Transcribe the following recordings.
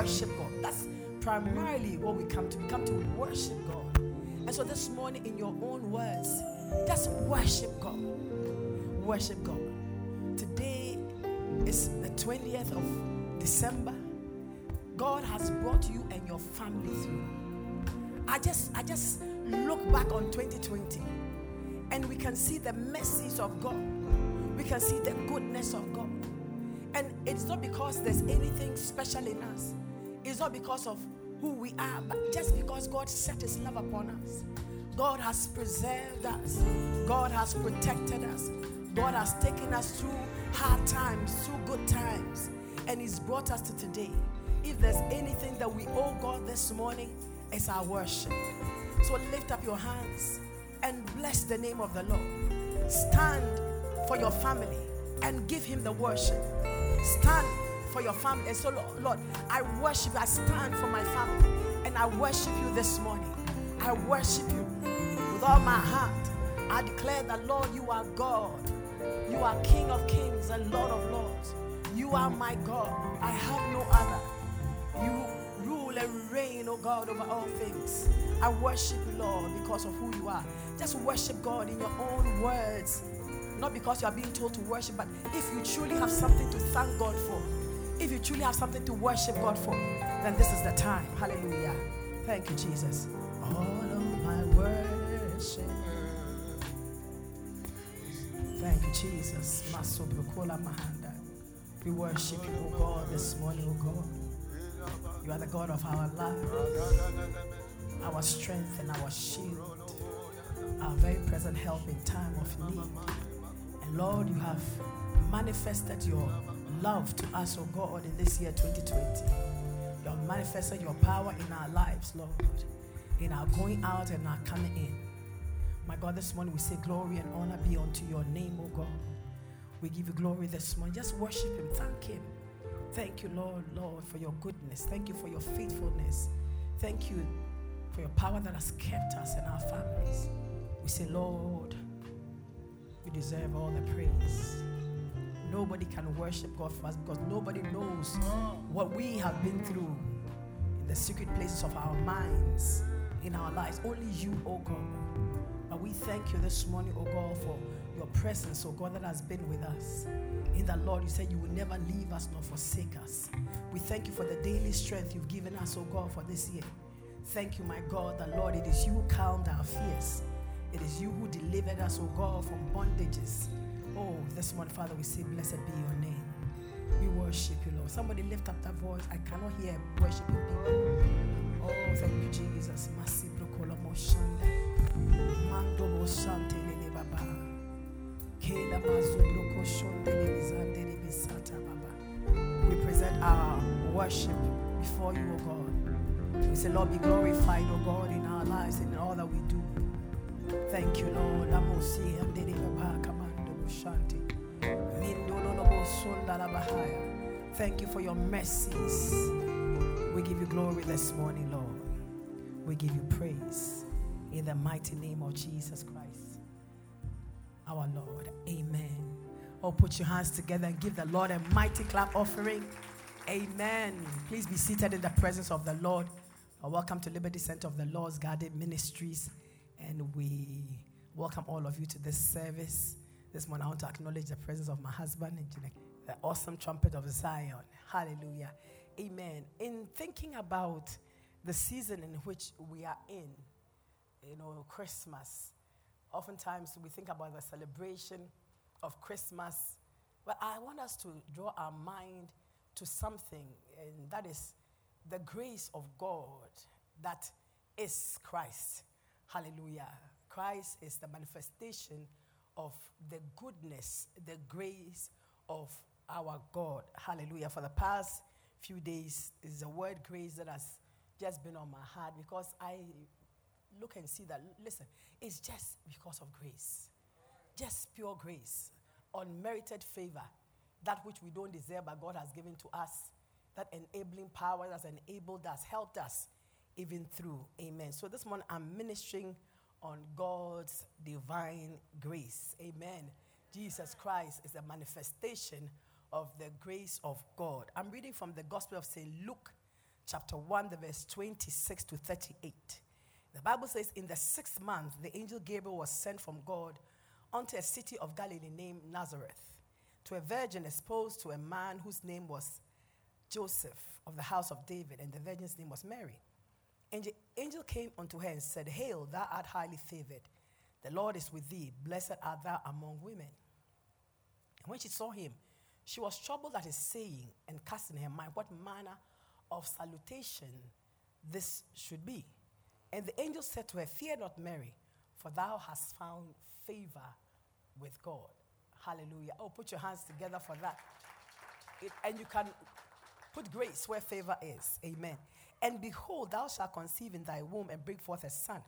Worship God. That's primarily what we come to. We come to worship God. And so this morning, in your own words, just worship God. Worship God. Today is the 20th of December. God has brought you and your family through. I just I just look back on 2020 and we can see the mercies of God. We can see the goodness of God. And it's not because there's anything special in us. It's not because of who we are, but just because God set his love upon us. God has preserved us. God has protected us. God has taken us through hard times, through good times, and He's brought us to today. If there's anything that we owe God this morning, it's our worship. So lift up your hands and bless the name of the Lord. Stand for your family and give Him the worship. Stand for your family. And so, Lord, I worship. I stand for my family and I worship you this morning. I worship you with all my heart. I declare that, Lord, you are God. You are King of kings and Lord of lords. You are my God. I have no other. You rule and reign, oh God, over all things. I worship you, Lord, because of who you are. Just worship God in your own words. Not because you are being told to worship, but if you truly have something to thank God for, if you truly have something to worship God for, then this is the time. Hallelujah. Thank you, Jesus. All of my worship. Thank you, Jesus. We worship you, oh God, this morning, oh God. You are the God of our lives, our strength and our shield, our very present help in time of need. And Lord, you have manifested your love to us, oh God, in this year 2020. You have manifested your power in our lives, Lord, in our going out and our coming in. My God, this morning we say glory and honor be unto your name, oh God. We give you glory this morning. Just worship him. Thank him. Thank you, Lord, Lord, for your goodness. Thank you for your faithfulness. Thank you for your power that has kept us and our families. We say, Lord, you deserve all the praise. Nobody can worship God for us because nobody knows what we have been through in the secret places of our minds, in our lives. Only you, oh God. But we thank you this morning, oh God, for your presence, oh God, that has been with us. In the Lord, you said you will never leave us nor forsake us. We thank you for the daily strength you've given us, oh God, for this year. Thank you, my God, that Lord, it is you who calmed our fears. It is you who delivered us, oh God, from bondages. Oh, this morning, Father, we say, Blessed be your name. We worship you, Lord. Somebody lift up that voice. I cannot hear worshiping people. Oh, thank you, Jesus. We present our worship before you, O God. We say, Lord, be glorified, O God, in our lives and in all that we do. Thank you, Lord. Thank you for your mercies. We give you glory this morning, Lord. We give you praise in the mighty name of Jesus Christ, our Lord. Amen. Oh, put your hands together and give the Lord a mighty clap offering. Amen. Please be seated in the presence of the Lord. Welcome to Liberty Center of the Lord's Garden Ministries. And we welcome all of you to this service. This morning, I want to acknowledge the presence of my husband, and the awesome trumpet of Zion. Hallelujah. Amen. In thinking about the season in which we are in, you know, Christmas, oftentimes we think about the celebration of Christmas, but I want us to draw our mind to something, and that is the grace of God that is Christ. Hallelujah. Christ is the manifestation of the goodness, the grace of our God. Hallelujah. For the past few days, is the word grace that has just been on my heart because I look and see that, listen, it's just because of grace. Just pure grace, unmerited favor, that which we don't deserve, but God has given to us, that enabling power that's enabled us, helped us even through. Amen. So this morning I'm ministering on God's divine grace. Amen. Jesus Christ is a manifestation of the grace of God. I'm reading from the Gospel of St. Luke, chapter 1, the verse 26 to 38. The Bible says, In the sixth month, the angel Gabriel was sent from God unto a city of Galilee named Nazareth, to a virgin espoused to a man whose name was Joseph of the house of David, and the virgin's name was Mary. And the angel came unto her and said, Hail, thou art highly favored. The Lord is with thee. Blessed art thou among women. And when she saw him, she was troubled at his saying and cast in her mind what manner of salutation this should be. And the angel said to her, Fear not, Mary, for thou hast found favor with God. Hallelujah. Oh, put your hands together for that. It, and you can put grace where favor is. Amen. And behold, thou shalt conceive in thy womb and bring forth a son,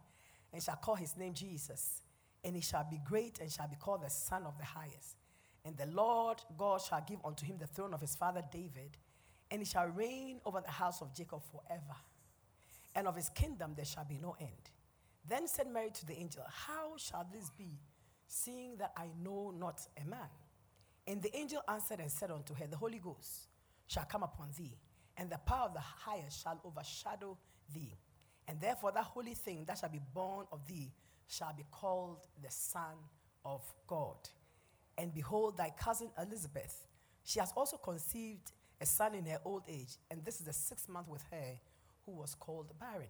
and shall call his name Jesus. And he shall be great and shall be called the Son of the Highest. And the Lord God shall give unto him the throne of his father David, and he shall reign over the house of Jacob forever. And of his kingdom there shall be no end. Then said Mary to the angel, How shall this be, seeing that I know not a man? And the angel answered and said unto her, The Holy Ghost shall come upon thee and the power of the highest shall overshadow thee. And therefore, that holy thing that shall be born of thee shall be called the Son of God. And behold, thy cousin Elizabeth, she has also conceived a son in her old age, and this is the sixth month with her who was called barren.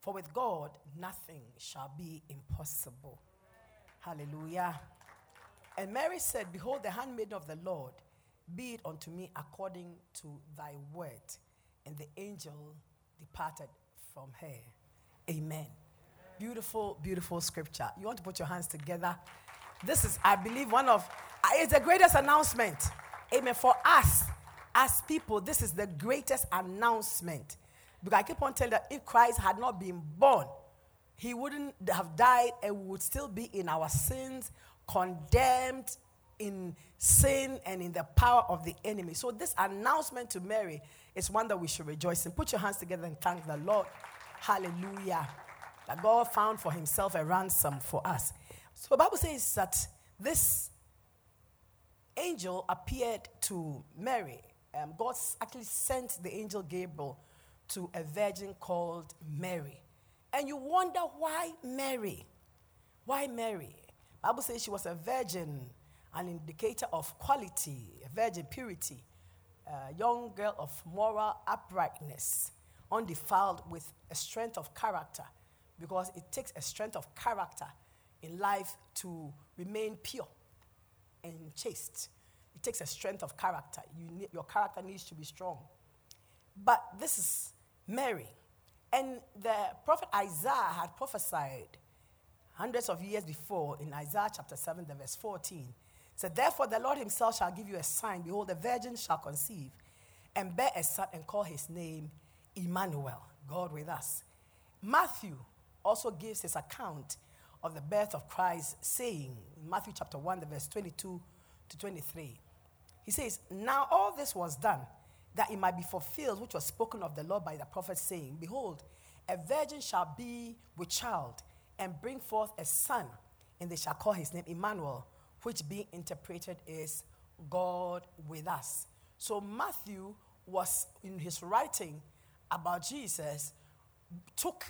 For with God, nothing shall be impossible. Hallelujah. And Mary said, Behold, the handmaid of the Lord be it unto me according to thy word. And the angel departed from her. Amen. Beautiful, beautiful scripture. You want to put your hands together? This is, I believe, one of, it's the greatest announcement. Amen. For us as people, this is the greatest announcement. Because I keep on telling that if Christ had not been born, he wouldn't have died and we would still be in our sins, condemned in sin and in the power of the enemy. So, this announcement to Mary is one that we should rejoice in. Put your hands together and thank the Lord. Hallelujah. That God found for himself a ransom for us. So, the Bible says that this angel appeared to Mary. Um, God actually sent the angel Gabriel to a virgin called Mary. And you wonder why Mary? Why Mary? Bible says she was a virgin an indicator of quality, virgin purity, a young girl of moral uprightness, undefiled with a strength of character, because it takes a strength of character in life to remain pure and chaste. It takes a strength of character. You need, your character needs to be strong. But this is Mary. And the prophet Isaiah had prophesied hundreds of years before in Isaiah chapter 7, the verse 14 said, Therefore the Lord himself shall give you a sign. Behold, the virgin shall conceive and bear a son and call his name Emmanuel, God with us. Matthew also gives his account of the birth of Christ, saying, in Matthew chapter 1, the verse 22 to 23, he says, Now all this was done that it might be fulfilled, which was spoken of the Lord by the prophet, saying, Behold, a virgin shall be with child and bring forth a son, and they shall call his name Emmanuel which being interpreted is God with us. So Matthew was in his writing about Jesus took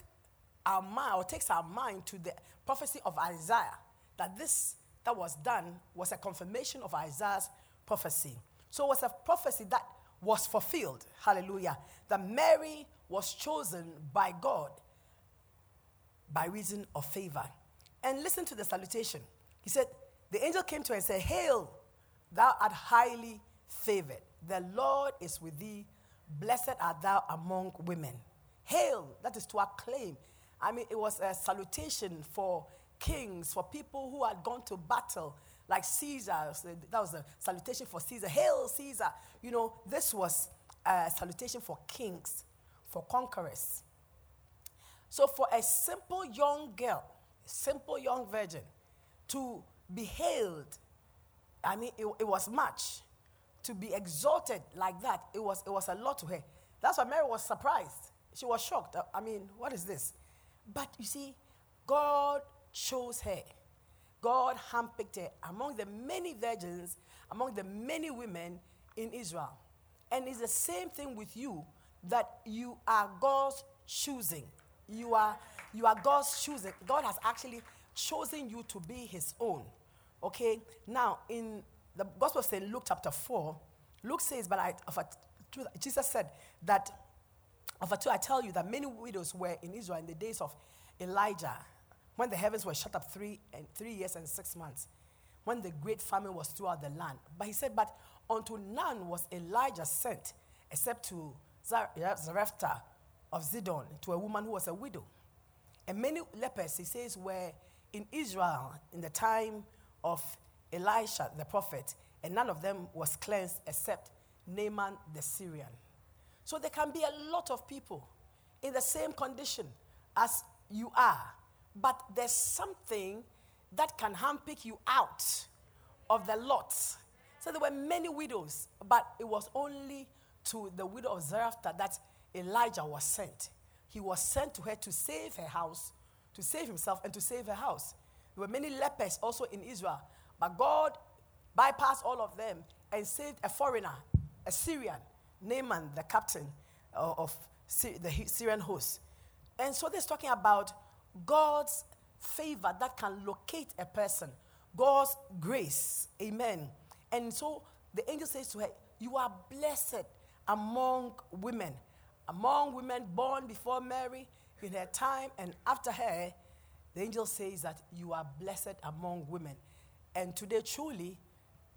our mind or takes our mind to the prophecy of Isaiah that this that was done was a confirmation of Isaiah's prophecy. So it was a prophecy that was fulfilled. Hallelujah. That Mary was chosen by God by reason of favor. And listen to the salutation. He said, the angel came to her and said, Hail, thou art highly favored. The Lord is with thee. Blessed art thou among women. Hail, that is to acclaim. I mean, it was a salutation for kings, for people who had gone to battle, like Caesar. That was a salutation for Caesar. Hail, Caesar. You know, this was a salutation for kings, for conquerors. So, for a simple young girl, simple young virgin, to be hailed, I mean, it, it was much. To be exalted like that, it was, it was a lot to her. That's why Mary was surprised. She was shocked. I mean, what is this? But you see, God chose her. God handpicked her among the many virgins, among the many women in Israel. And it's the same thing with you that you are God's choosing. You are, you are God's choosing. God has actually chosen you to be his own. Okay? Now, in the Gospel of St. Luke chapter 4, Luke says, but I, of a, Jesus said that, of a two, I tell you that many widows were in Israel in the days of Elijah, when the heavens were shut up three, and three years and six months, when the great famine was throughout the land. But he said, but unto none was Elijah sent, except to Zarephath of Zidon, to a woman who was a widow. And many lepers, he says, were in Israel in the time of Elisha the prophet, and none of them was cleansed except Naaman the Syrian. So there can be a lot of people in the same condition as you are, but there's something that can handpick you out of the lot. So there were many widows, but it was only to the widow of Zarephath that Elijah was sent. He was sent to her to save her house, to save himself, and to save her house. There were many lepers also in Israel, but God bypassed all of them and saved a foreigner, a Syrian, Naaman, the captain uh, of the Syrian host. And so this talking about God's favor that can locate a person, God's grace. Amen. And so the angel says to her, You are blessed among women among women born before Mary, in her time and after her, the angel says that you are blessed among women. And today, truly,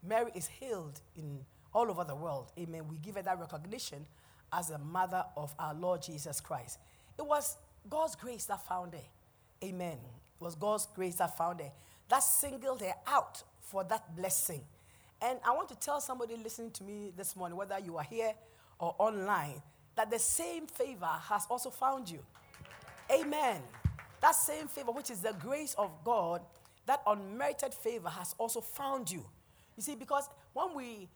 Mary is hailed in all over the world. Amen. We give her that recognition as a mother of our Lord Jesus Christ. It was God's grace that found her. Amen. It was God's grace that found her. That singled her out for that blessing. And I want to tell somebody listening to me this morning, whether you are here or online, that the same favor has also found you. Amen. That same favor, which is the grace of God, that unmerited favor has also found you. You see, because when we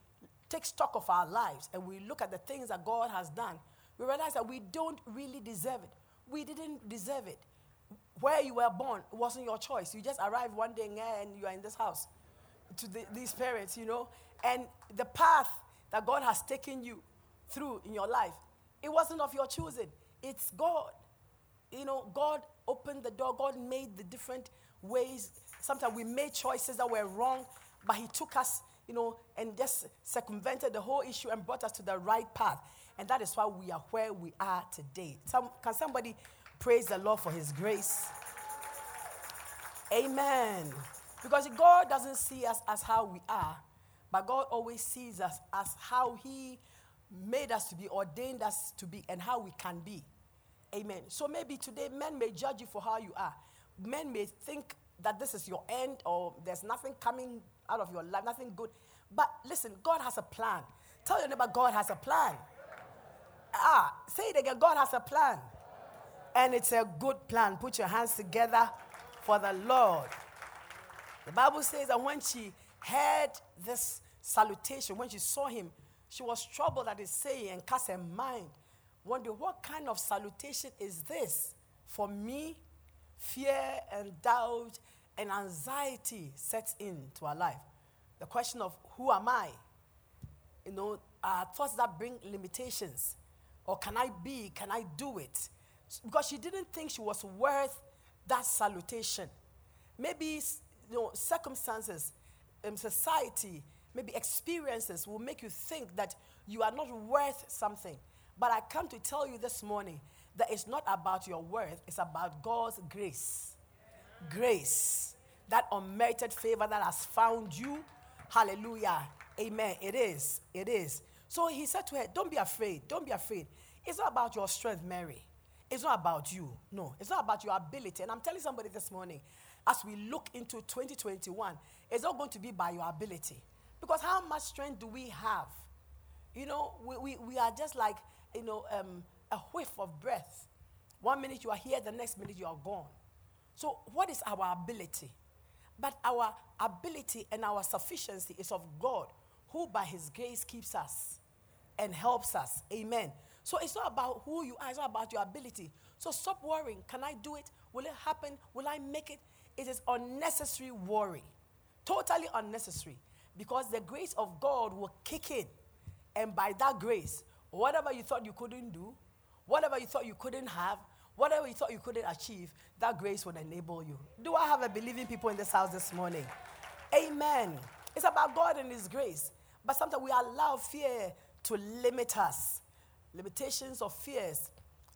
take stock of our lives and we look at the things that God has done, we realize that we don't really deserve it. We didn't deserve it. Where you were born wasn't your choice. You just arrived one day and you are in this house to the, these parents, you know. And the path that God has taken you through in your life it wasn't of your choosing, it's God. You know, God opened the door, God made the different ways. Sometimes we made choices that were wrong, but He took us, you know, and just circumvented the whole issue and brought us to the right path. And that is why we are where we are today. Some, can somebody praise the Lord for His grace? Amen. Because God doesn't see us as how we are, but God always sees us as how He made us to be, ordained us to be, and how we can be. Amen. So maybe today men may judge you for how you are. Men may think that this is your end or there's nothing coming out of your life, nothing good. But listen, God has a plan. Tell your neighbor, God has a plan. Ah, say it again God has a plan. And it's a good plan. Put your hands together for the Lord. The Bible says that when she heard this salutation, when she saw him, she was troubled at his saying and cast her mind. Wonder what kind of salutation is this? For me, fear and doubt and anxiety sets into our life. The question of who am I? You know, thoughts that bring limitations. Or can I be? Can I do it? Because she didn't think she was worth that salutation. Maybe you know, circumstances, um, society, maybe experiences will make you think that you are not worth something. But I come to tell you this morning that it's not about your worth, it's about God's grace. Grace. That unmerited favor that has found you. Hallelujah. Amen. It is. It is. So he said to her, Don't be afraid. Don't be afraid. It's not about your strength, Mary. It's not about you. No. It's not about your ability. And I'm telling somebody this morning as we look into 2021, it's not going to be by your ability. Because how much strength do we have? You know, we, we, we are just like, you know, um, a whiff of breath. One minute you are here, the next minute you are gone. So, what is our ability? But our ability and our sufficiency is of God, who by His grace keeps us and helps us. Amen. So, it's not about who you are, it's not about your ability. So, stop worrying. Can I do it? Will it happen? Will I make it? It is unnecessary worry. Totally unnecessary. Because the grace of God will kick in. And by that grace, whatever you thought you couldn't do, whatever you thought you couldn't have, whatever you thought you couldn't achieve, that grace would enable you. Do I have a believing people in this house this morning? Amen. It's about God and His grace. But sometimes we allow fear to limit us. Limitations of fears,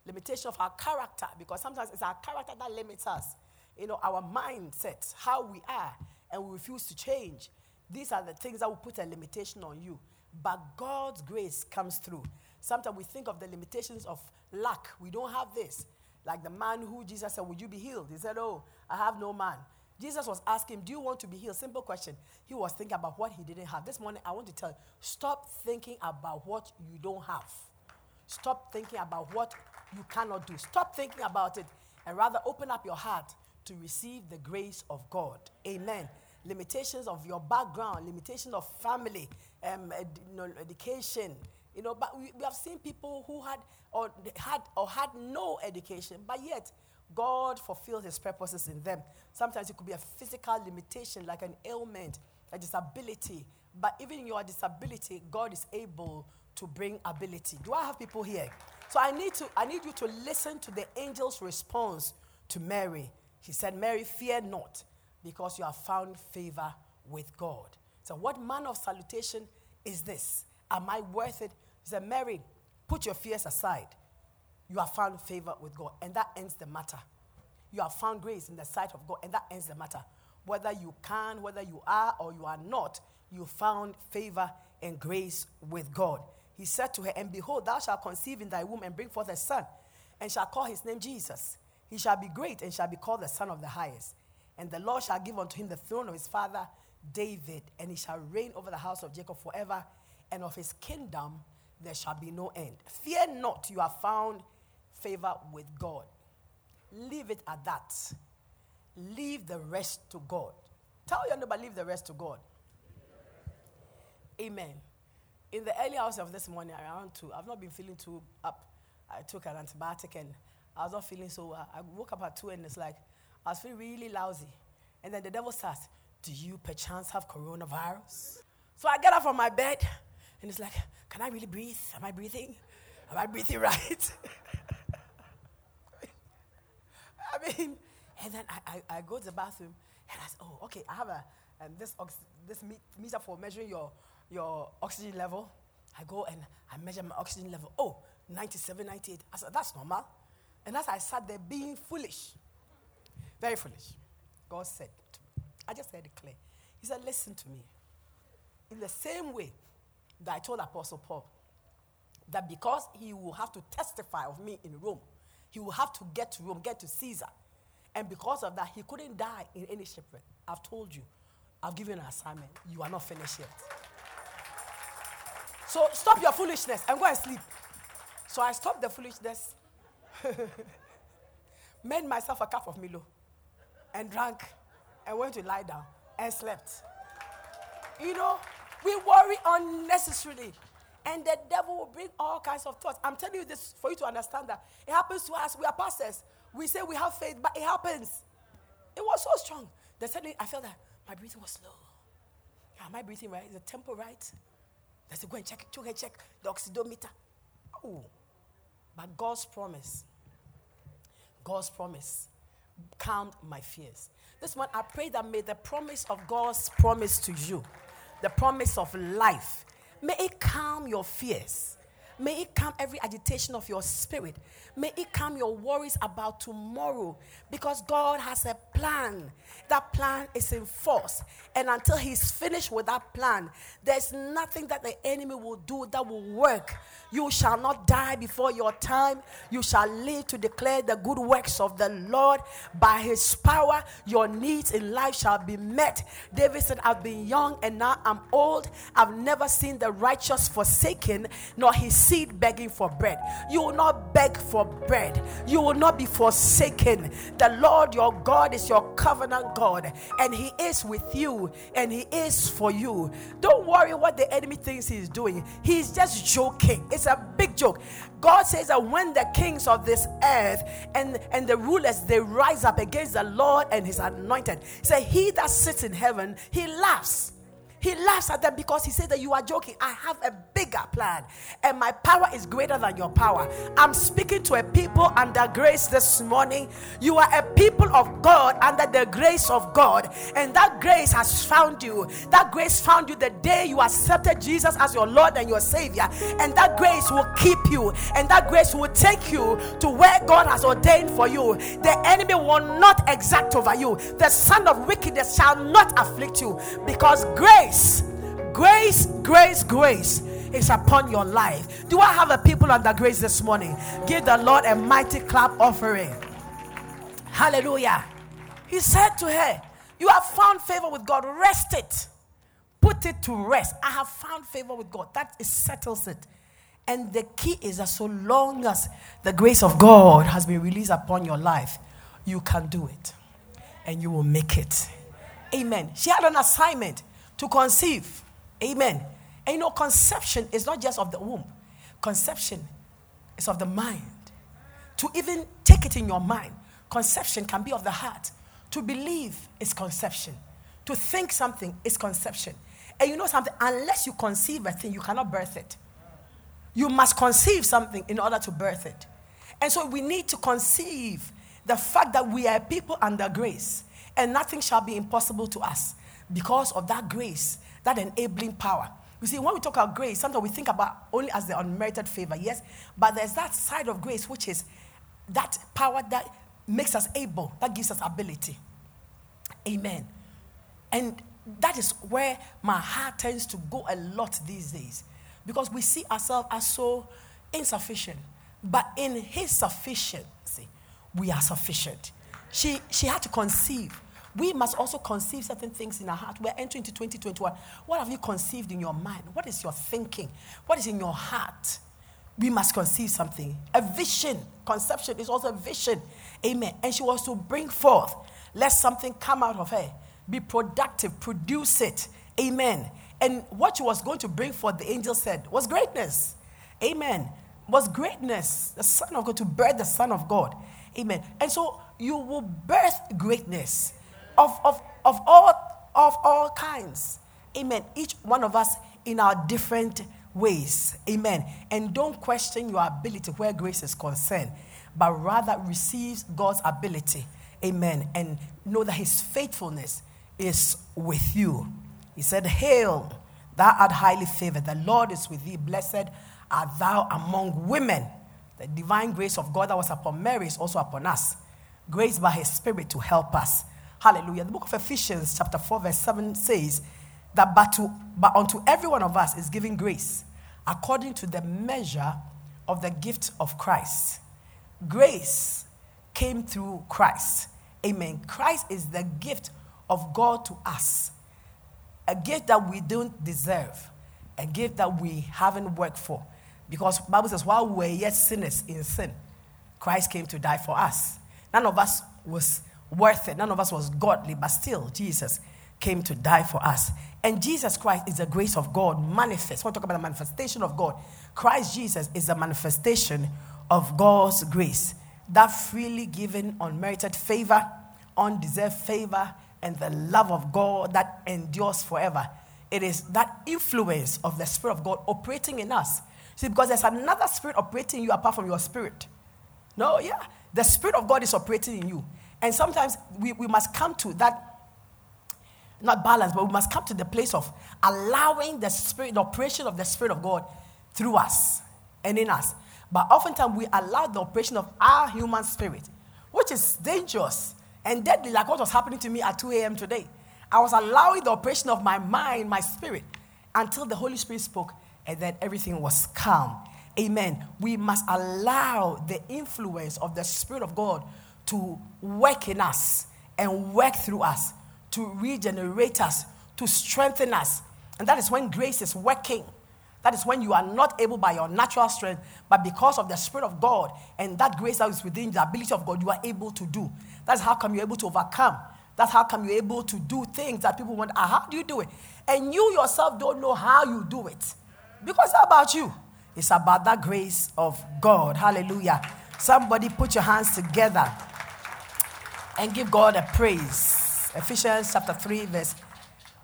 limitation of our character, because sometimes it's our character that limits us. You know, our mindset, how we are, and we refuse to change. These are the things that will put a limitation on you. But God's grace comes through. Sometimes we think of the limitations of lack. We don't have this. Like the man who Jesus said, Would you be healed? He said, Oh, I have no man. Jesus was asking, Do you want to be healed? Simple question. He was thinking about what he didn't have. This morning, I want to tell you stop thinking about what you don't have. Stop thinking about what you cannot do. Stop thinking about it and rather open up your heart to receive the grace of God. Amen limitations of your background, limitations of family, um, ed, education. You know, but we, we have seen people who had or had or had no education, but yet God fulfilled His purposes in them. Sometimes it could be a physical limitation, like an ailment, a disability. But even your disability, God is able to bring ability. Do I have people here? So I need to I need you to listen to the angel's response to Mary. He said, Mary, fear not because you have found favor with God. So, what manner of salutation is this? Am I worth it? He said, Mary, put your fears aside. You have found favor with God, and that ends the matter. You have found grace in the sight of God, and that ends the matter. Whether you can, whether you are or you are not, you found favor and grace with God. He said to her, And behold, thou shalt conceive in thy womb and bring forth a son, and shall call his name Jesus. He shall be great and shall be called the Son of the Highest. And the Lord shall give unto him the throne of his father David, and he shall reign over the house of Jacob forever, and of his kingdom there shall be no end. Fear not, you have found favor with God. Leave it at that. Leave the rest to God. Tell your neighbor, leave the rest to God. Amen. In the early hours of this morning, around two, I've not been feeling too up. I took an antibiotic and I was not feeling so well. I woke up at two and it's like, I was feeling really lousy. And then the devil starts, Do you perchance have coronavirus? So I get up from my bed and it's like, Can I really breathe? Am I breathing? Am I breathing right? I mean, and then I, I, I, go to the bathroom and I say, Oh, okay, I have a um, this, ox- this meter for measuring your, your oxygen level. I go and I measure my oxygen level. Oh, 97, 98. I said, That's normal. And as I sat there being foolish, very foolish. God said to me. I just heard it clear. He said, Listen to me. In the same way that I told Apostle Paul that because he will have to testify of me in Rome, he will have to get to Rome, get to Caesar. And because of that, he couldn't die in any shipwreck. I've told you, I've given an assignment. You are not finished yet. So stop your foolishness and go and sleep. So I stopped the foolishness, made myself a cup of Milo and drank and went to lie down and slept. You know, we worry unnecessarily. And the devil will bring all kinds of thoughts. I'm telling you this for you to understand that it happens to us. We are pastors. We say we have faith, but it happens. It was so strong. They suddenly I felt that my breathing was slow. Am I breathing right? Is the tempo right? They said, go and check, check the oxidometer. Oh. But God's promise, God's promise calmed my fears. This one, I pray that may the promise of God's promise to you, the promise of life, may it calm your fears. May it calm every agitation of your spirit. May it calm your worries about tomorrow because God has a plan. That plan is in force. And until He's finished with that plan, there's nothing that the enemy will do that will work. You shall not die before your time. You shall live to declare the good works of the Lord. By His power, your needs in life shall be met. David said, I've been young and now I'm old. I've never seen the righteous forsaken, nor his seed begging for bread. You will not beg for bread. You will not be forsaken. The Lord your God is your covenant God, and He is with you, and He is for you. Don't worry what the enemy thinks He's doing. He's just joking. It's a big joke. God says that when the kings of this earth and, and the rulers they rise up against the Lord and his anointed, say he that sits in heaven, he laughs. He laughs at them because he says that you are joking. I have a bigger plan, and my power is greater than your power. I'm speaking to a people under grace this morning. You are a people of God under the grace of God, and that grace has found you. That grace found you the day you accepted Jesus as your Lord and your Savior, and that grace will keep you, and that grace will take you to where God has ordained for you. The enemy will not exact over you, the son of wickedness shall not afflict you because grace grace, grace, grace, grace is upon your life. Do I have a people under grace this morning? Give the Lord a mighty clap offering. Hallelujah. He said to her, You have found favor with God. Rest it. Put it to rest. I have found favor with God. That is settles it. And the key is that so long as the grace of God has been released upon your life, you can do it. And you will make it. Amen. She had an assignment to conceive. Amen. And you know, conception is not just of the womb, conception is of the mind. To even take it in your mind, conception can be of the heart. To believe is conception. To think something is conception. And you know something, unless you conceive a thing, you cannot birth it. You must conceive something in order to birth it. And so we need to conceive the fact that we are people under grace and nothing shall be impossible to us because of that grace, that enabling power. You see, when we talk about grace, sometimes we think about only as the unmerited favor, yes, but there's that side of grace which is that power that makes us able, that gives us ability. Amen. And that is where my heart tends to go a lot these days because we see ourselves as so insufficient. But in His sufficiency, we are sufficient. She, she had to conceive we must also conceive certain things in our heart. We're entering into 2021. What have you conceived in your mind? What is your thinking? What is in your heart? We must conceive something. A vision. Conception is also a vision. Amen. And she was to bring forth. Let something come out of her. Be productive. Produce it. Amen. And what she was going to bring forth, the angel said, was greatness. Amen. Was greatness. The Son of God to birth the Son of God. Amen. And so you will birth greatness of, of, of, all, of all kinds. Amen. Each one of us in our different ways. Amen. And don't question your ability where grace is concerned, but rather receive God's ability. Amen. And know that his faithfulness is with you. He said, Hail, thou art highly favored. The Lord is with thee. Blessed art thou among women. The divine grace of God that was upon Mary is also upon us. Grace by his Spirit to help us. Hallelujah. The book of Ephesians, chapter 4, verse 7 says that but, to, but unto every one of us is given grace according to the measure of the gift of Christ. Grace came through Christ. Amen. Christ is the gift of God to us. A gift that we don't deserve, a gift that we haven't worked for. Because Bible says, while we were yet sinners in sin, Christ came to die for us. None of us was worth it. None of us was godly, but still, Jesus came to die for us. And Jesus Christ is the grace of God manifest. When we talk about the manifestation of God, Christ Jesus is the manifestation of God's grace. That freely given, unmerited favor, undeserved favor, and the love of God that endures forever. It is that influence of the Spirit of God operating in us. See, because there's another spirit operating in you apart from your spirit. No, yeah. The Spirit of God is operating in you. And sometimes we, we must come to that, not balance, but we must come to the place of allowing the spirit, the operation of the Spirit of God through us. and in us. But oftentimes we allow the operation of our human spirit, which is dangerous and deadly, like what was happening to me at 2 a.m. today. I was allowing the operation of my mind, my spirit, until the Holy Spirit spoke, and then everything was calm. Amen. We must allow the influence of the Spirit of God to work in us and work through us, to regenerate us, to strengthen us. And that is when grace is working. That is when you are not able by your natural strength, but because of the Spirit of God and that grace that is within the ability of God, you are able to do. That's how come you're able to overcome. That's how come you're able to do things that people want. Ah, how do you do it? And you yourself don't know how you do it. Because it's about you. It's about that grace of God. Hallelujah. Somebody put your hands together and give God a praise. Ephesians chapter 3, verse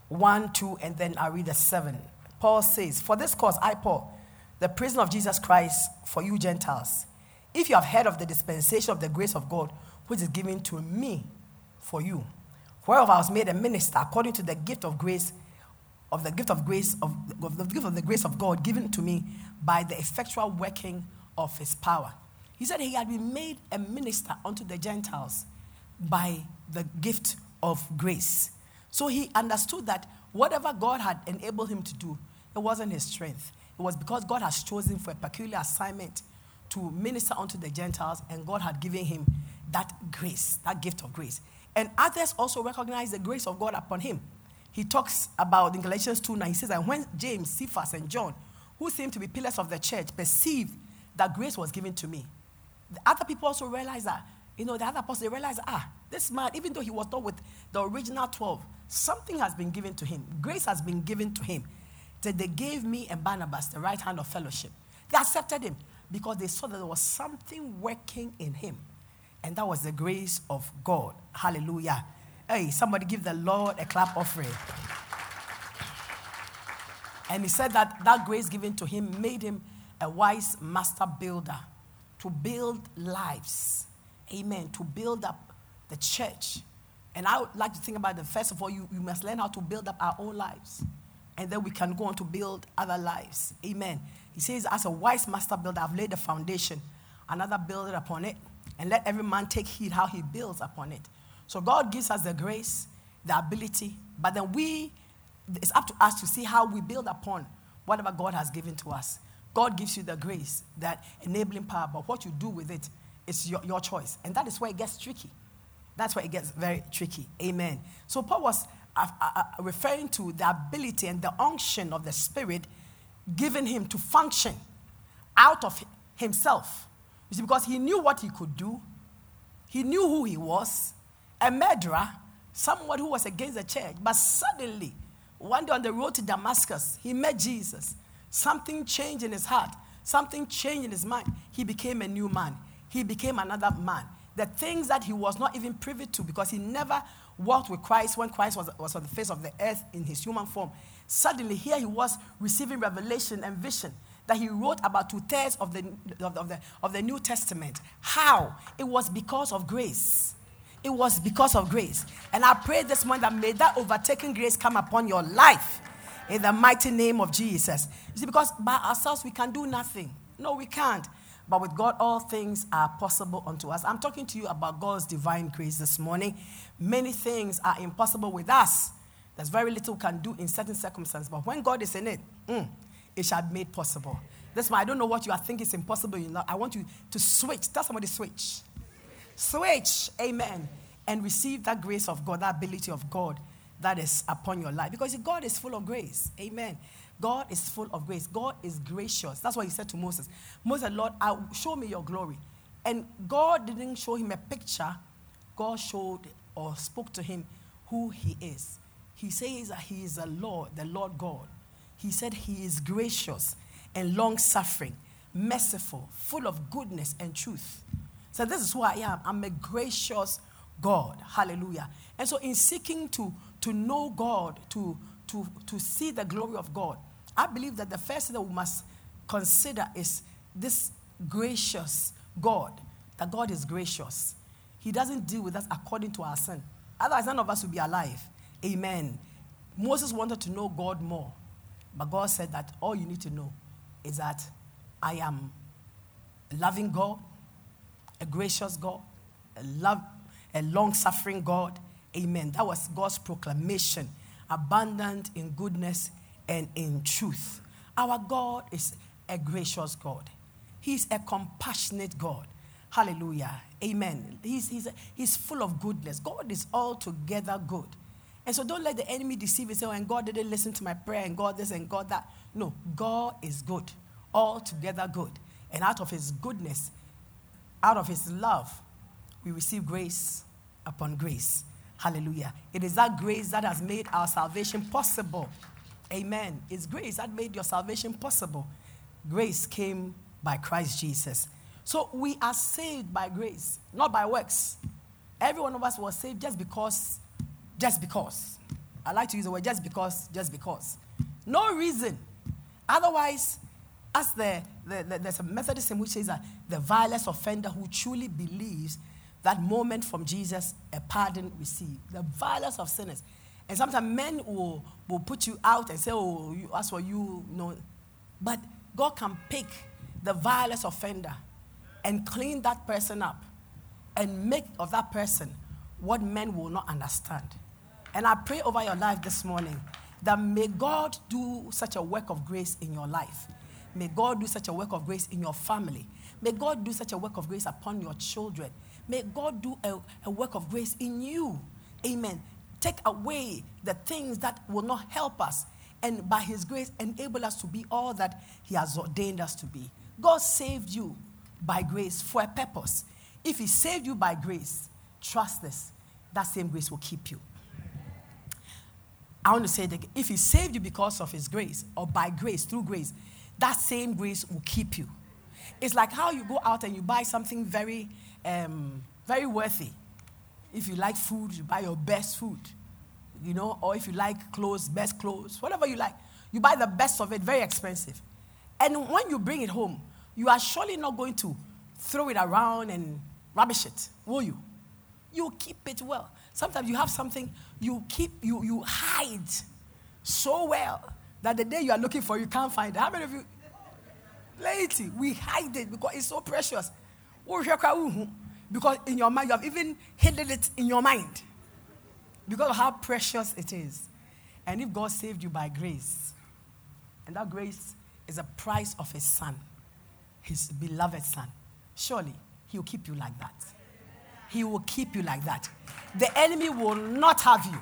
1, 2, and then I read the 7. Paul says, For this cause I, Paul, the prisoner of Jesus Christ, for you Gentiles, if you have heard of the dispensation of the grace of God, which is given to me for you, whereof I was made a minister according to the gift of grace, of the gift of grace of, of the gift of the grace of God given to me by the effectual working of his power. He said he had been made a minister unto the Gentiles by the gift of grace. So he understood that whatever God had enabled him to do, it wasn't his strength. It was because God has chosen for a peculiar assignment to minister unto the Gentiles, and God had given him that grace, that gift of grace. And others also recognize the grace of God upon him. He talks about in Galatians 2 9, he says, And when James, Cephas, and John, who seemed to be pillars of the church, perceived that grace was given to me, the other people also realized that you know, the other apostle, they realized, ah, this man, even though he was not with the original 12, something has been given to him. Grace has been given to him. That they gave me and Barnabas the right hand of fellowship. They accepted him because they saw that there was something working in him. And that was the grace of God. Hallelujah. Hey, somebody give the Lord a clap offering. And he said that that grace given to him made him a wise master builder to build lives amen, to build up the church. And I would like to think about the first of all, you, you must learn how to build up our own lives. And then we can go on to build other lives. Amen. He says, As a wise master builder, I've laid the foundation, another build upon it, and let every man take heed how he builds upon it. So God gives us the grace, the ability, but then we, it's up to us to see how we build upon whatever God has given to us. God gives you the grace, that enabling power, but what you do with it it's your, your choice. And that is where it gets tricky. That's where it gets very tricky. Amen. So Paul was uh, uh, uh, referring to the ability and the unction of the Spirit given him to function out of himself. You see, because he knew what he could do, he knew who he was a murderer, someone who was against the church. But suddenly, one day on the road to Damascus, he met Jesus. Something changed in his heart, something changed in his mind. He became a new man he became another man. The things that he was not even privy to because he never walked with Christ when Christ was, was on the face of the earth in his human form. Suddenly, here he was receiving revelation and vision that he wrote about two thirds of the, of, the, of the New Testament. How? It was because of grace. It was because of grace. And I pray this morning that may that overtaking grace come upon your life in the mighty name of Jesus. You see, because by ourselves we can do nothing. No, we can't. But with God, all things are possible unto us. I'm talking to you about God's divine grace this morning. Many things are impossible with us. There's very little can do in certain circumstances. But when God is in it, mm, it shall be made possible. That's why I don't know what you are thinking is impossible. I want you to switch. Tell somebody switch. Switch. Amen. And receive that grace of God, that ability of God that is upon your life. Because God is full of grace. Amen. God is full of grace. God is gracious. That's what he said to Moses. Moses, Lord, show me your glory. And God didn't show him a picture. God showed or spoke to him who he is. He says that he is the Lord, the Lord God. He said he is gracious and long suffering, merciful, full of goodness and truth. So this is who I am. I'm a gracious God. Hallelujah. And so in seeking to, to know God, to, to, to see the glory of God, I believe that the first thing that we must consider is this gracious God, that God is gracious. He doesn't deal with us according to our sin. Otherwise, none of us would be alive. Amen. Moses wanted to know God more. But God said that all you need to know is that I am a loving God, a gracious God, a love, a long-suffering God. Amen. That was God's proclamation, abundant in goodness and in truth. Our God is a gracious God. He's a compassionate God. Hallelujah. Amen. He's, he's, he's full of goodness. God is altogether good. And so don't let the enemy deceive you. Say, oh, and God didn't listen to my prayer, and God this and God that. No, God is good, altogether good. And out of his goodness, out of his love, we receive grace upon grace. Hallelujah. It is that grace that has made our salvation possible. Amen. It's grace that made your salvation possible. Grace came by Christ Jesus. So we are saved by grace, not by works. Every one of us was saved just because, just because. I like to use the word just because, just because. No reason. Otherwise, as the, the, the, there's a Methodism which says that the vilest offender who truly believes that moment from Jesus, a pardon received. The vilest of sinners. And sometimes men will, will put you out and say, oh, you, for you, you know. But God can pick the vilest offender and clean that person up and make of that person what men will not understand. And I pray over your life this morning that may God do such a work of grace in your life. May God do such a work of grace in your family. May God do such a work of grace upon your children. May God do a, a work of grace in you. Amen. Take away the things that will not help us and by His grace enable us to be all that He has ordained us to be. God saved you by grace for a purpose. If He saved you by grace, trust this, that same grace will keep you. I want to say that if He saved you because of His grace or by grace, through grace, that same grace will keep you. It's like how you go out and you buy something very, um, very worthy. If you like food, you buy your best food, you know, or if you like clothes, best clothes, whatever you like, you buy the best of it, very expensive. And when you bring it home, you are surely not going to throw it around and rubbish it, will you? You keep it well. Sometimes you have something you keep, you, you hide so well that the day you are looking for, you can't find it. How many of you? Laity, we hide it because it's so precious. Because in your mind, you have even hidden it in your mind because of how precious it is. And if God saved you by grace, and that grace is a price of His Son, His beloved Son, surely He will keep you like that. He will keep you like that. The enemy will not have you.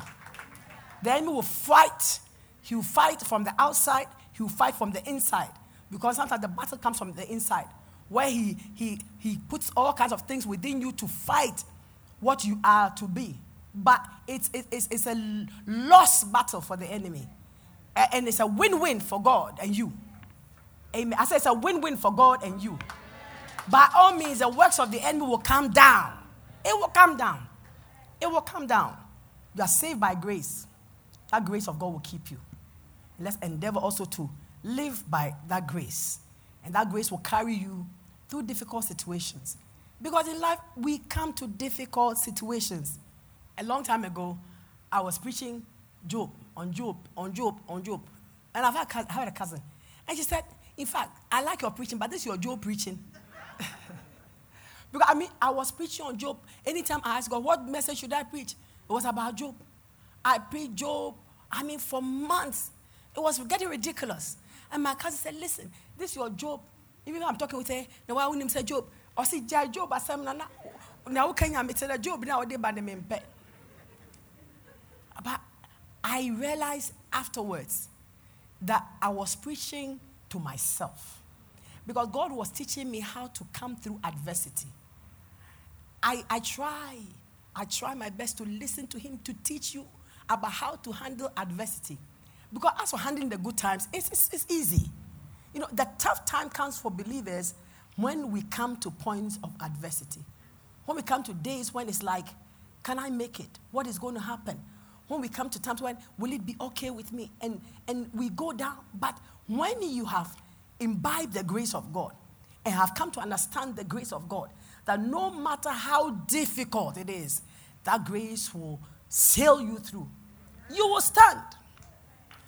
The enemy will fight he will fight from the outside, he will fight from the inside. Because sometimes the battle comes from the inside, where he, he, he puts all kinds of things within you to fight what you are to be. But it's, it's, it's a lost battle for the enemy. And it's a win win for God and you. Amen. I said it's a win win for God and you. By all means, the works of the enemy will come down. It will come down. It will come down. You are saved by grace. That grace of God will keep you let's endeavor also to live by that grace. And that grace will carry you through difficult situations. Because in life, we come to difficult situations. A long time ago, I was preaching Job, on Job, on Job, on Job. And I've had, I had a cousin. And she said, In fact, I like your preaching, but this is your Job preaching. because I mean, I was preaching on Job. Anytime I asked God, What message should I preach? It was about Job. I preached Job, I mean, for months. It was getting ridiculous. And my cousin said, Listen, this is your job. Even though I'm talking with her, now I wouldn't say job. Or see, job, I said, Now, can you say the job now? They by the main But I realized afterwards that I was preaching to myself because God was teaching me how to come through adversity. I, I try, I try my best to listen to Him to teach you about how to handle adversity. Because as for handling the good times, it's, it's, it's easy. You know, the tough time comes for believers when we come to points of adversity. When we come to days when it's like, can I make it? What is going to happen? When we come to times when, will it be okay with me? And, and we go down. But when you have imbibed the grace of God and have come to understand the grace of God, that no matter how difficult it is, that grace will sail you through. You will stand.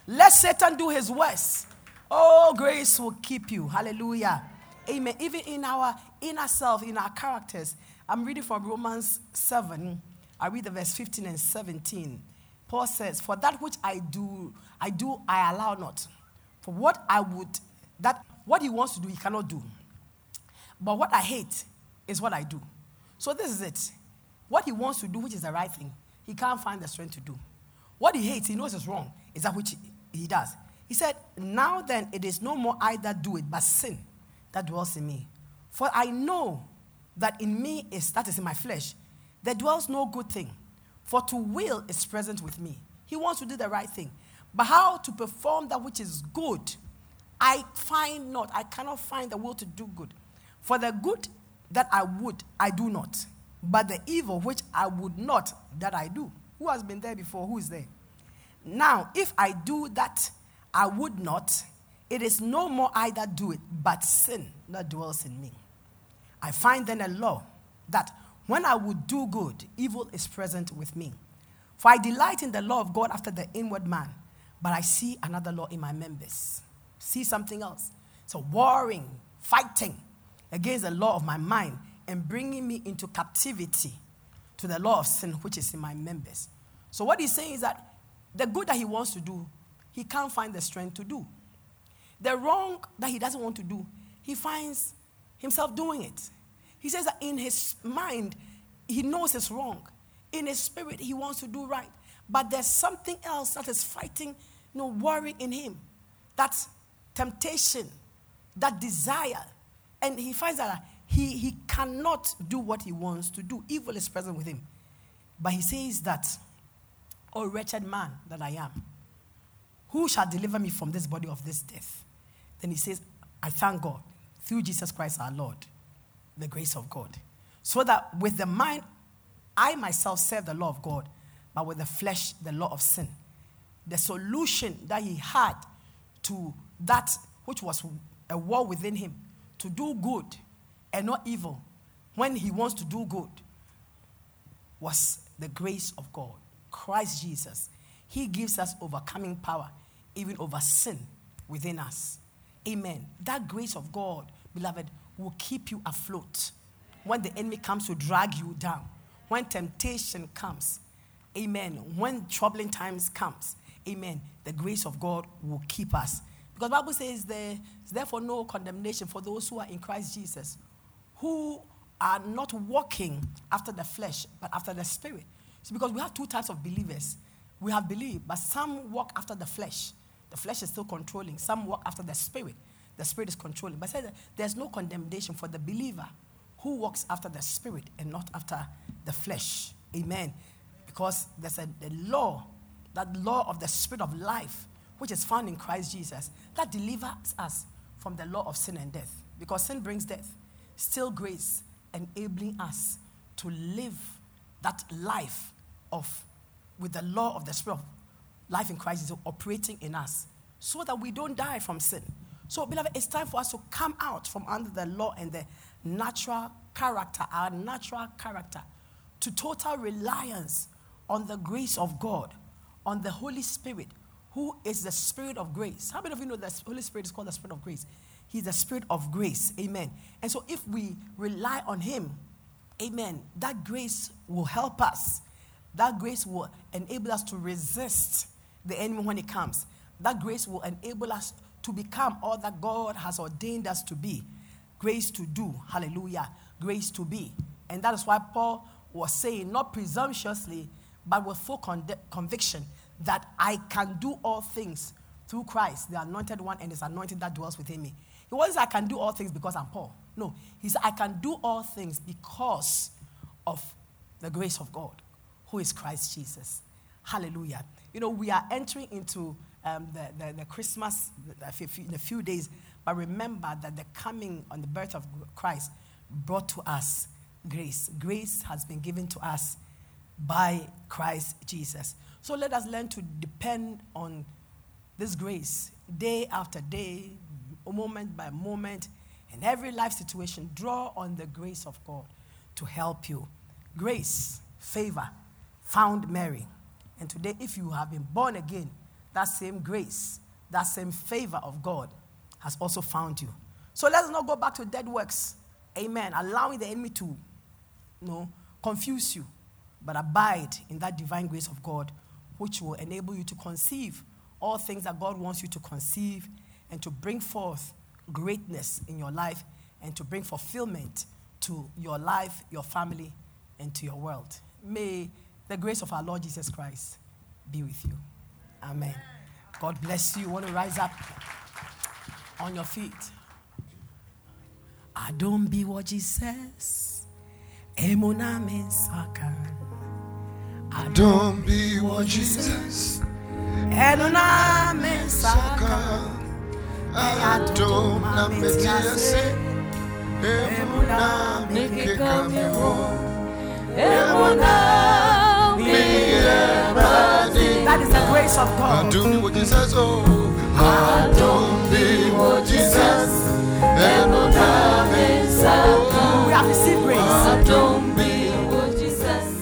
Let Satan do his worst. Oh, grace will keep you. Hallelujah. Amen. Even in our inner self, in our characters. I'm reading from Romans 7. I read the verse 15 and 17. Paul says, For that which I do, I do, I allow not. For what I would, that what he wants to do, he cannot do. But what I hate is what I do. So this is it. What he wants to do, which is the right thing, he can't find the strength to do. What he hates, he knows is wrong, is that which he does. He said, Now then, it is no more I that do it, but sin that dwells in me. For I know that in me is, that is in my flesh, there dwells no good thing. For to will is present with me. He wants to do the right thing. But how to perform that which is good, I find not. I cannot find the will to do good. For the good that I would, I do not. But the evil which I would not, that I do. Who has been there before? Who is there? Now, if I do that I would not, it is no more I that do it, but sin that dwells in me. I find then a law that when I would do good, evil is present with me. For I delight in the law of God after the inward man, but I see another law in my members. See something else. So, warring, fighting against the law of my mind, and bringing me into captivity to the law of sin which is in my members. So, what he's saying is that the good that he wants to do, he can't find the strength to do. The wrong that he doesn't want to do, he finds himself doing it. He says that in his mind, he knows it's wrong. In his spirit, he wants to do right. But there's something else that is fighting, you know, worry in him. That temptation, that desire. And he finds that he, he cannot do what he wants to do. Evil is present with him. But he says that, Oh, wretched man that I am, who shall deliver me from this body of this death? Then he says, I thank God through Jesus Christ our Lord, the grace of God. So that with the mind, I myself serve the law of God, but with the flesh, the law of sin. The solution that he had to that which was a war within him to do good and not evil when he wants to do good was the grace of God. Christ Jesus. He gives us overcoming power even over sin within us. Amen. That grace of God, beloved, will keep you afloat when the enemy comes to drag you down, when temptation comes. Amen. When troubling times comes. Amen. The grace of God will keep us. Because the Bible says there is therefore no condemnation for those who are in Christ Jesus, who are not walking after the flesh, but after the spirit. It's because we have two types of believers. We have believed, but some walk after the flesh the flesh is still controlling. Some walk after the spirit. The spirit is controlling. But there's no condemnation for the believer who walks after the spirit and not after the flesh. Amen. Because there's a, a law, that law of the spirit of life, which is found in Christ Jesus, that delivers us from the law of sin and death. Because sin brings death. Still grace enabling us to live that life of with the law of the spirit of life in Christ is operating in us so that we don't die from sin. So, beloved, it's time for us to come out from under the law and the natural character, our natural character, to total reliance on the grace of God, on the Holy Spirit, who is the Spirit of grace. How many of you know the Holy Spirit is called the Spirit of grace? He's the Spirit of grace. Amen. And so, if we rely on Him, amen, that grace will help us. That grace will enable us to resist the enemy when it comes. That grace will enable us to become all that God has ordained us to be. Grace to do. Hallelujah. Grace to be. And that is why Paul was saying, not presumptuously, but with full con- conviction, that I can do all things through Christ, the anointed one, and his anointing that dwells within me. He wasn't I can do all things because I'm Paul. No, he said, I can do all things because of the grace of God, who is Christ Jesus. Hallelujah. You know, we are entering into um, the, the, the, Christmas in a few days, but remember that the coming on the birth of Christ brought to us grace. Grace has been given to us by Christ Jesus. So let us learn to depend on this grace day after day, moment by moment, in every life situation. Draw on the grace of God to help you. Grace, favor, found Mary. And today, if you have been born again, that same grace, that same favor of God has also found you. So let's not go back to dead works. Amen. Allowing the enemy to you know, confuse you, but abide in that divine grace of God, which will enable you to conceive all things that God wants you to conceive and to bring forth greatness in your life and to bring fulfillment to your life, your family, and to your world. May the grace of our Lord Jesus Christ be with you. Amen. God bless you. Want to rise up on your feet? I don't be what Jesus. Emuname saka. I don't be what Jesus. Emuname saka. I don't na metiase. Emuna mi kekame ebadi. That is the grace of God. I don't be what Jesus. Oh, I don't be what Jesus. Emuna mi saka. We have received grace. I don't be Jesus.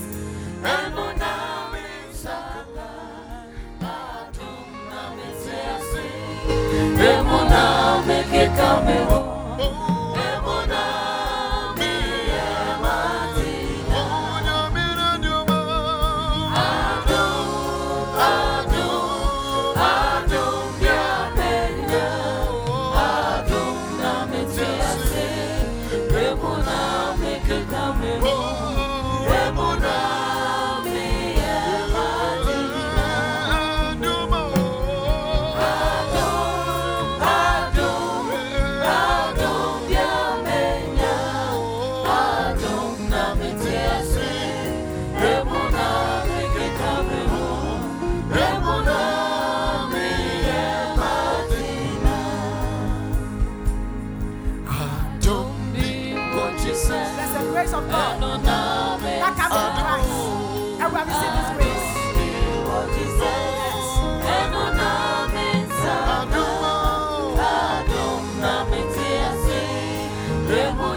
We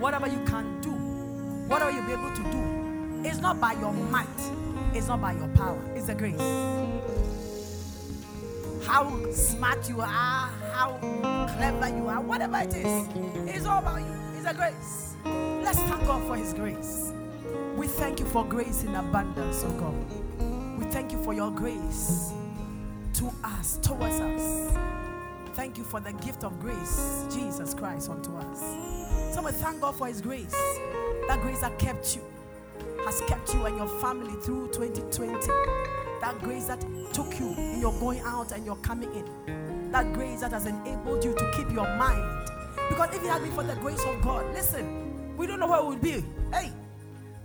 whatever you can do, whatever you'll be able to do, it's not by your might, it's not by your power, it's the grace. How smart you are, how clever you are, whatever it is, it's all about you. It's a grace. Let's thank God for His grace. We thank you for grace in abundance, oh God. We thank you for your grace to us, towards us. Thank you for the gift of grace, Jesus Christ, unto us. So we thank God for His grace. That grace that kept you, has kept you and your family through 2020. That grace that took you in your going out and your coming in. That grace that has enabled you to keep your mind. Because if it had been for the grace of God, listen, we don't know where we would be. Hey,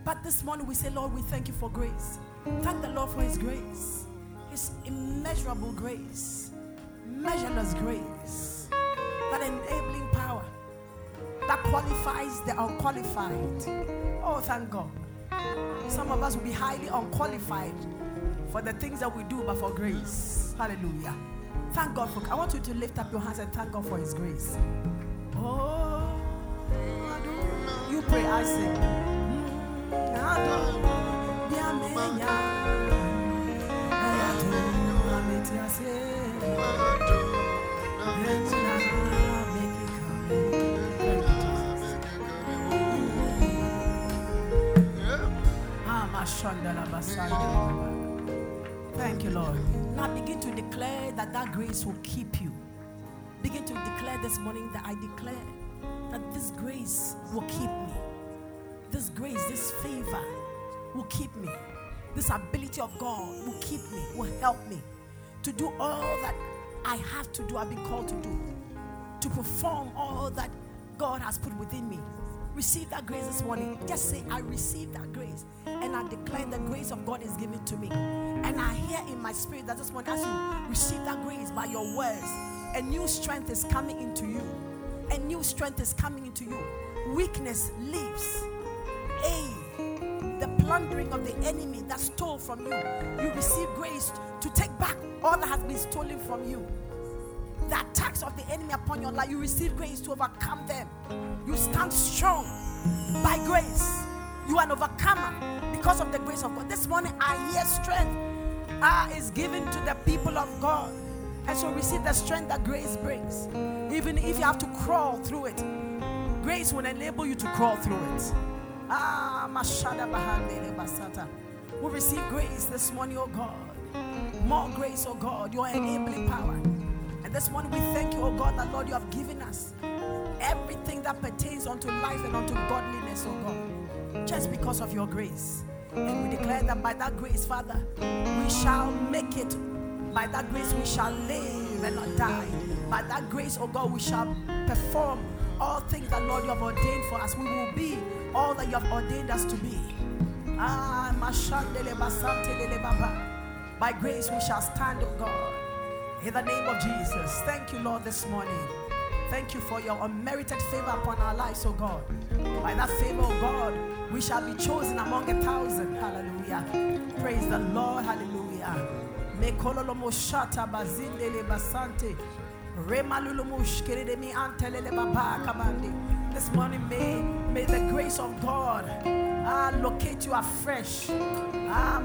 but this morning we say, Lord, we thank you for grace. Thank the Lord for His grace, His immeasurable grace, measureless grace, that enabling that qualifies the unqualified. Oh, thank God. Some of us will be highly unqualified for the things that we do, but for grace. Hallelujah. Thank God for. I want you to lift up your hands and thank God for His grace. Oh, You pray, I sing. Thank you, Lord. Now begin to declare that that grace will keep you. Begin to declare this morning that I declare that this grace will keep me. This grace, this favor will keep me. This ability of God will keep me, will help me to do all that I have to do, I've been called to do, to perform all that God has put within me. Receive that grace this morning. Just say, I receive that grace. And I declare the grace of God is given to me. And I hear in my spirit that this morning, as you receive that grace by your words, a new strength is coming into you. A new strength is coming into you. Weakness leaves. A the plundering of the enemy that stole from you. You receive grace to take back all that has been stolen from you. The attacks of the enemy upon your life, you receive grace to overcome them. You stand strong by grace. You are an overcomer because of the grace of God. This morning, I hear strength ah, is given to the people of God. And so receive the strength that grace brings. Even if you have to crawl through it, grace will enable you to crawl through it. Ah, Mashada Bahandele Basata. We receive grace this morning, oh God. More grace, oh God, your enabling power. This morning we thank you, oh God, that Lord, you have given us everything that pertains unto life and unto godliness, oh God, just because of your grace. And we declare that by that grace, Father, we shall make it. By that grace, we shall live and not die. By that grace, oh God, we shall perform all things that, Lord, you have ordained for us. We will be all that you have ordained us to be. Ah, By grace, we shall stand, oh God. In the name of Jesus. Thank you, Lord, this morning. Thank you for your unmerited favor upon our lives, oh God. By that favor, oh God, we shall be chosen among a thousand. Hallelujah. Praise the Lord. Hallelujah. This morning, may, may the grace of God ah, locate you afresh. Ah.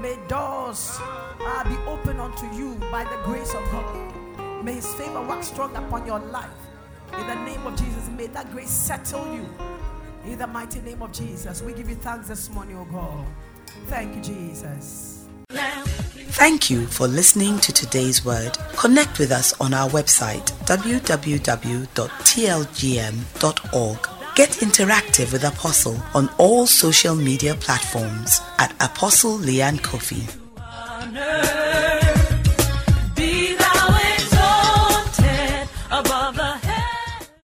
May doors ah, be open unto you by the grace of God. May His favor work strong upon your life. In the name of Jesus, may that grace settle you. In the mighty name of Jesus, we give you thanks this morning, oh God. Thank you, Jesus. Thank you for listening to today's word. Connect with us on our website www.tlgm.org. Get interactive with Apostle on all social media platforms at Apostle Leanne honor.